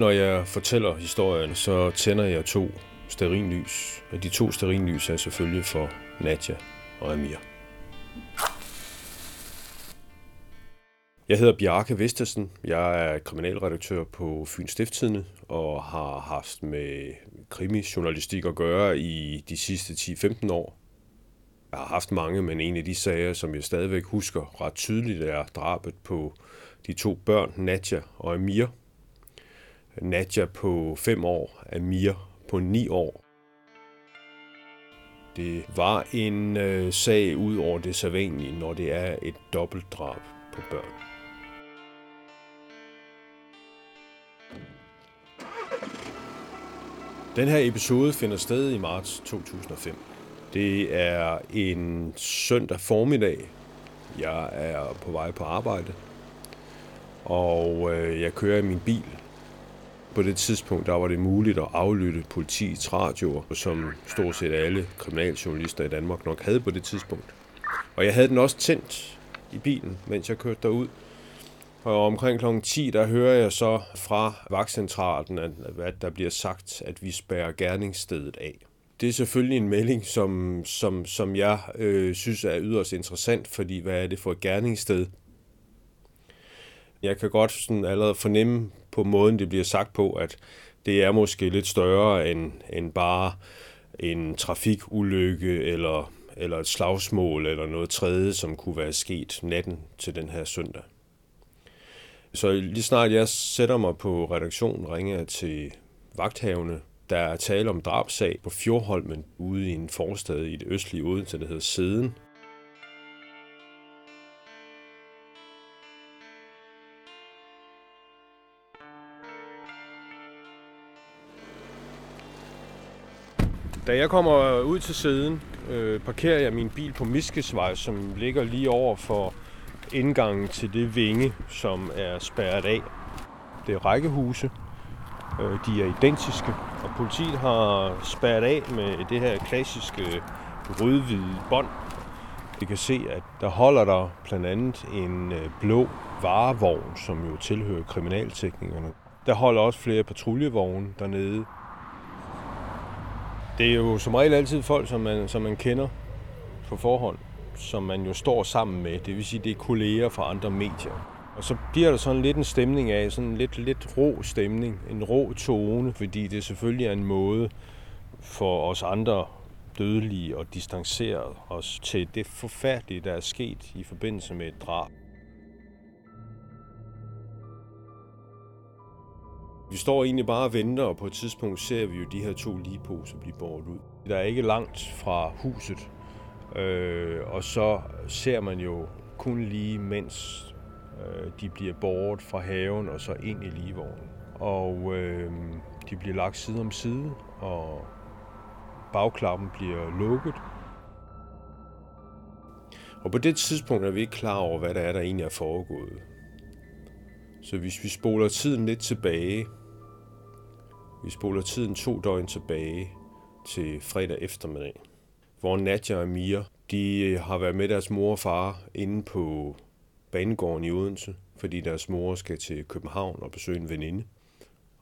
Når jeg fortæller historien, så tænder jeg to sterinlys. Og de to sterinlys er selvfølgelig for Nadja og Amir. Jeg hedder Bjarke Vestersen. Jeg er kriminalredaktør på Fyns Stiftstidende og har haft med krimijournalistik at gøre i de sidste 10-15 år. Jeg har haft mange, men en af de sager, som jeg stadigvæk husker ret tydeligt, er drabet på de to børn, Nadja og Amir. Nadja på 5 år, Amir på 9 år. Det var en øh, sag ud over det sædvanlige, når det er et dobbeltdrab på børn. Den her episode finder sted i marts 2005. Det er en søndag formiddag. Jeg er på vej på arbejde, og øh, jeg kører i min bil. På det tidspunkt der var det muligt at aflytte politiets radioer, som stort set alle kriminaljournalister i Danmark nok havde på det tidspunkt. Og jeg havde den også tændt i bilen, mens jeg kørte derud. Og omkring kl. 10, der hører jeg så fra vagtcentralen, at, der bliver sagt, at vi spærrer gerningsstedet af. Det er selvfølgelig en melding, som, som, som jeg øh, synes er yderst interessant, fordi hvad er det for et gerningssted? Jeg kan godt sådan allerede fornemme på måden, det bliver sagt på, at det er måske lidt større end, end bare en trafikulykke eller, eller et slagsmål eller noget tredje, som kunne være sket natten til den her søndag. Så lige snart jeg sætter mig på redaktionen, ringer jeg til vagthavene. Der er tale om drabsag på Fjordholmen ude i en forstad i det østlige Odense, der hedder Seden. Da jeg kommer ud til siden, øh, parkerer jeg min bil på Miskesvej, som ligger lige over for indgangen til det vinge, som er spærret af. Det er rækkehuse. Øh, de er identiske, og politiet har spærret af med det her klassiske rødhvide bånd. Vi kan se, at der holder der blandt andet en øh, blå varevogn, som jo tilhører kriminalteknikerne. Der holder også flere patruljevogne dernede. Det er jo som regel altid folk, som man, som man kender på forhånd som man jo står sammen med. Det vil sige, det er kolleger fra andre medier. Og så bliver der sådan lidt en stemning af, sådan en lidt, lidt rå stemning, en rå tone, fordi det selvfølgelig er en måde for os andre dødelige at distancere os til det forfærdelige, der er sket i forbindelse med et drab. Vi står egentlig bare og venter, og på et tidspunkt ser vi jo de her to ligeposer blive båret ud. Der er ikke langt fra huset, Øh, og så ser man jo kun lige, mens øh, de bliver båret fra haven og så ind i ligevognen. Og øh, de bliver lagt side om side, og bagklappen bliver lukket. Og på det tidspunkt er vi ikke klar over, hvad der er, der egentlig er foregået. Så hvis vi spoler tiden lidt tilbage, vi spoler tiden to døgn tilbage til fredag eftermiddag, hvor Nadja og Mia, de øh, har været med deres mor og far inde på banegården i Odense, fordi deres mor skal til København og besøge en veninde.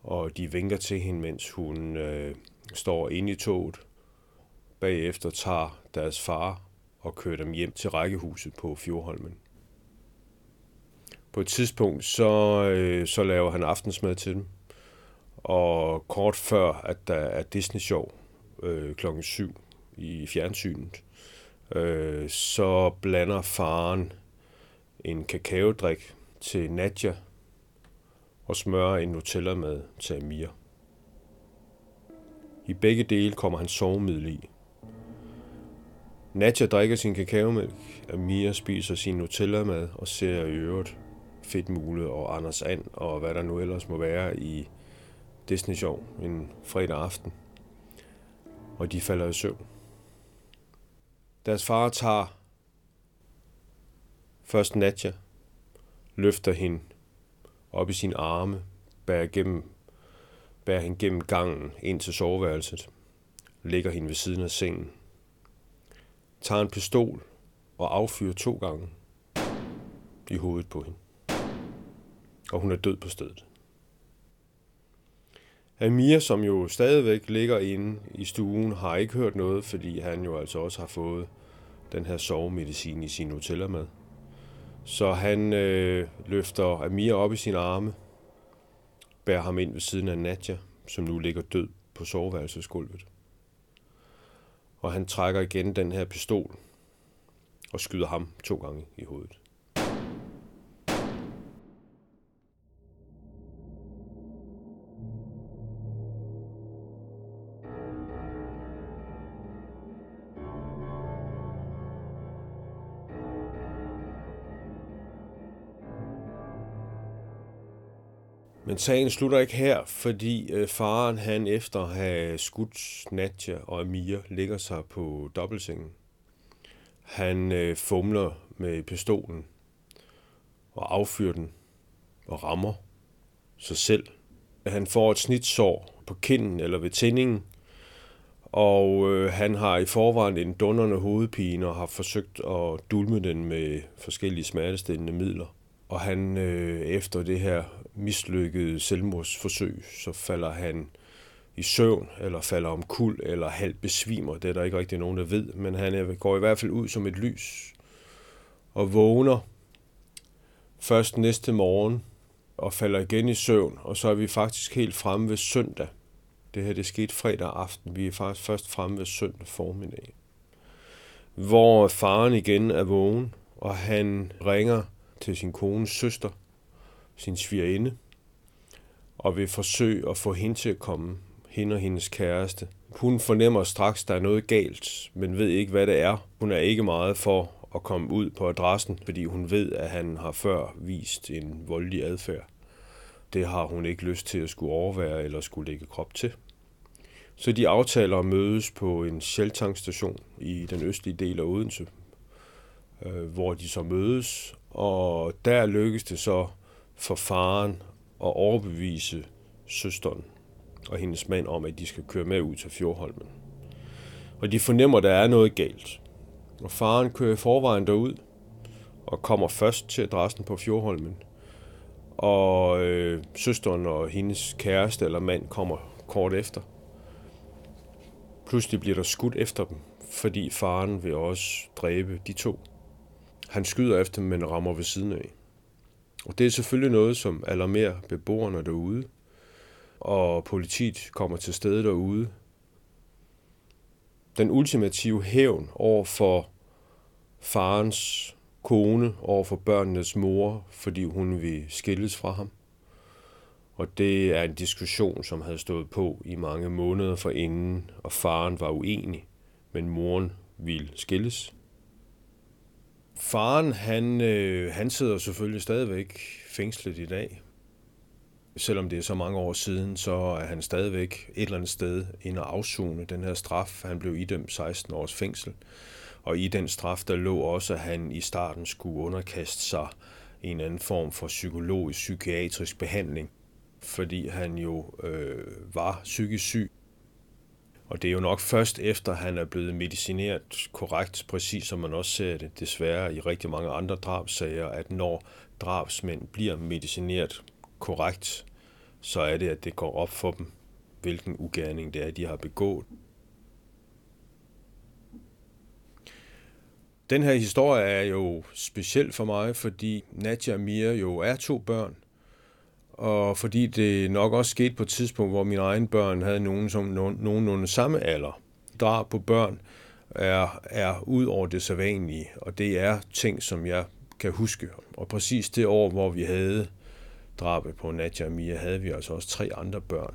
Og de vinker til hende, mens hun øh, står inde i toget. Bagefter tager deres far og kører dem hjem til rækkehuset på Fjordholmen. På et tidspunkt, så, øh, så laver han aftensmad til dem. Og kort før, at der er Disney-show øh, klokken 7, i fjernsynet, øh, så blander faren en kakaodrik til Nadja og smører en Nutella med til Amir. I begge dele kommer han sovemiddel i. Nadja drikker sin kakaomælk, Amir spiser sin Nutella med og ser i øvrigt Fedtmule og Anders And og hvad der nu ellers må være i Disney Show en fredag aften. Og de falder i søvn. Deres far tager først Nadja, løfter hende op i sin arme, bærer, gennem, bærer hende gennem gangen ind til soveværelset, lægger hende ved siden af sengen, tager en pistol og affyrer to gange i hovedet på hende. Og hun er død på stedet. Amir, som jo stadigvæk ligger inde i stuen, har ikke hørt noget, fordi han jo altså også har fået den her sovemedicin i sin hoteller med. Så han øh, løfter Amir op i sine arme, bærer ham ind ved siden af Nadja, som nu ligger død på soveværelsesgulvet. Og han trækker igen den her pistol og skyder ham to gange i hovedet. Men sagen slutter ikke her, fordi øh, faren han efter at have skudt Nadja og Amir ligger sig på dobbeltsengen. Han øh, fumler med pistolen og affyrer den og rammer sig selv. Han får et snitsår på kinden eller ved tændingen, og øh, han har i forvejen en dunderne hovedpine og har forsøgt at dulme den med forskellige smertestillende midler. Og han øh, efter det her mislykkede selvmordsforsøg, så falder han i søvn, eller falder om kul, eller halvt besvimer. Det er der ikke rigtig nogen, der ved, men han går i hvert fald ud som et lys, og vågner først næste morgen, og falder igen i søvn, og så er vi faktisk helt fremme ved søndag. Det her det skete fredag aften. Vi er faktisk først fremme ved søndag formiddag. Hvor faren igen er vågen, og han ringer til sin kones søster, sin svigerinde, og vil forsøge at få hende til at komme, hende og hendes kæreste. Hun fornemmer straks, at der er noget galt, men ved ikke, hvad det er. Hun er ikke meget for at komme ud på adressen, fordi hun ved, at han har før vist en voldelig adfærd. Det har hun ikke lyst til at skulle overvære eller skulle lægge krop til. Så de aftaler at mødes på en sheltankstation i den østlige del af Odense, øh, hvor de så mødes, og der lykkes det så for faren at overbevise søsteren og hendes mand om, at de skal køre med ud til Fjordholmen. Og de fornemmer, at der er noget galt. Og faren kører i forvejen derud og kommer først til adressen på Fjordholmen. Og øh, søsteren og hendes kæreste eller mand kommer kort efter. Pludselig bliver der skudt efter dem, fordi faren vil også dræbe de to. Han skyder efter dem, men rammer ved siden af. Og det er selvfølgelig noget, som alarmerer beboerne derude, og politiet kommer til stede derude. Den ultimative hævn over for farens kone, over for børnenes mor, fordi hun vil skilles fra ham. Og det er en diskussion, som havde stået på i mange måneder forinden, og faren var uenig, men moren ville skilles. Faren, han, øh, han sidder selvfølgelig stadigvæk fængslet i dag. Selvom det er så mange år siden, så er han stadigvæk et eller andet sted inde og afzone den her straf. Han blev idømt 16 års fængsel. Og i den straf, der lå også, at han i starten skulle underkaste sig en anden form for psykologisk, psykiatrisk behandling, fordi han jo øh, var psykisk syg. Og det er jo nok først efter, han er blevet medicineret korrekt, præcis som man også ser det desværre i rigtig mange andre drabsager, at når drabsmænd bliver medicineret korrekt, så er det, at det går op for dem, hvilken ugerning det er, de har begået. Den her historie er jo speciel for mig, fordi Nadia og Mia jo er to børn, og fordi det nok også skete på et tidspunkt, hvor mine egne børn havde nogen som nogenlunde samme alder. Drab på børn er, er ud over det sædvanlige, og det er ting, som jeg kan huske. Og præcis det år, hvor vi havde drabet på Nadja og Mia, havde vi altså også tre andre børn.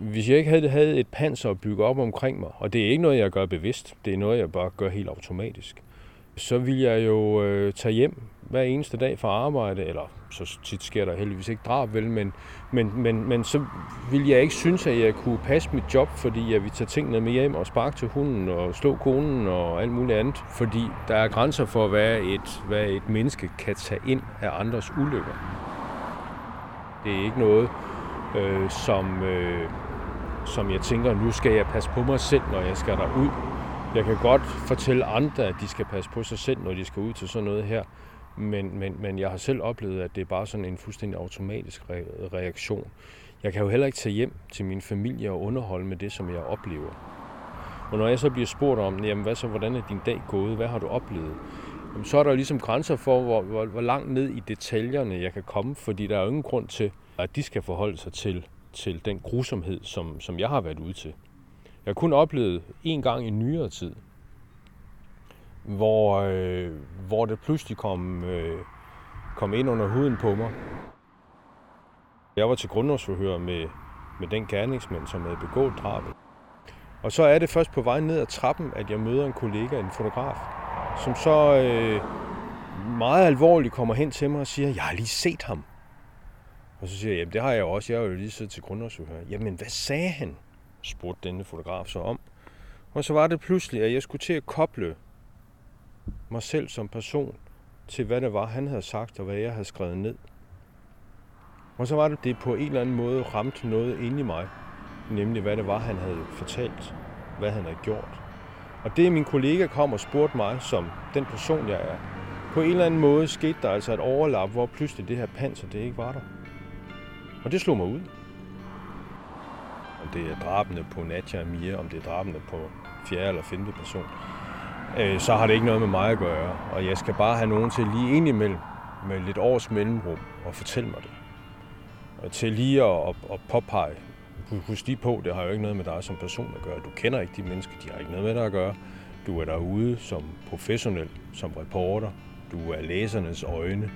Hvis jeg ikke havde, havde et panser at bygge op omkring mig, og det er ikke noget, jeg gør bevidst, det er noget, jeg bare gør helt automatisk, så vil jeg jo øh, tage hjem hver eneste dag fra arbejde, eller så tit sker der heldigvis ikke drab, vel, men, men, men, men så vil jeg ikke synes, at jeg kunne passe mit job, fordi jeg vil tage tingene med hjem og sparke til hunden og slå konen og alt muligt andet, fordi der er grænser for, hvad et, hvad et menneske kan tage ind af andres ulykker. Det er ikke noget, øh, som, øh, som jeg tænker, nu skal jeg passe på mig selv, når jeg skal derud. Jeg kan godt fortælle andre, at de skal passe på sig selv, når de skal ud til sådan noget her. Men, men, men jeg har selv oplevet, at det er bare sådan en fuldstændig automatisk reaktion. Jeg kan jo heller ikke tage hjem til min familie og underholde med det, som jeg oplever. Og når jeg så bliver spurgt om, jamen hvad så, hvordan er din dag gået, hvad har du oplevet? Jamen, så er der jo ligesom grænser for, hvor, hvor, hvor langt ned i detaljerne jeg kan komme, fordi der er jo ingen grund til, at de skal forholde sig til, til den grusomhed, som, som jeg har været ude til. Jeg har kun oplevet en gang i nyere tid, hvor, øh, hvor det pludselig kom, øh, kom ind under huden på mig. Jeg var til grundlovsforhør med, med den gerningsmand, som havde begået drabet. Og så er det først på vej ned ad trappen, at jeg møder en kollega, en fotograf, som så øh, meget alvorligt kommer hen til mig og siger, jeg har lige set ham. Og så siger jeg, jamen det har jeg jo også, jeg har jo lige siddet til grundlovsforhør. Jamen hvad sagde han? spurgte denne fotograf så om. Og så var det pludselig, at jeg skulle til at koble mig selv som person til, hvad det var, han havde sagt, og hvad jeg havde skrevet ned. Og så var det, det på en eller anden måde ramte noget ind i mig, nemlig hvad det var, han havde fortalt, hvad han havde gjort. Og det, min kollega kom og spurgte mig, som den person, jeg er, på en eller anden måde skete der altså et overlap, hvor pludselig det her panser, det ikke var der. Og det slog mig ud. Om det er drabene på Nadja og Mia, om det er drabene på fjerde eller femte person, øh, så har det ikke noget med mig at gøre. Og jeg skal bare have nogen til lige ind imellem, med lidt års mellemrum, og fortælle mig det. Og til lige at, at, at påpege, husk lige på, det har jo ikke noget med dig som person at gøre. Du kender ikke de mennesker, de har ikke noget med dig at gøre. Du er derude som professionel, som reporter. Du er læsernes øjne.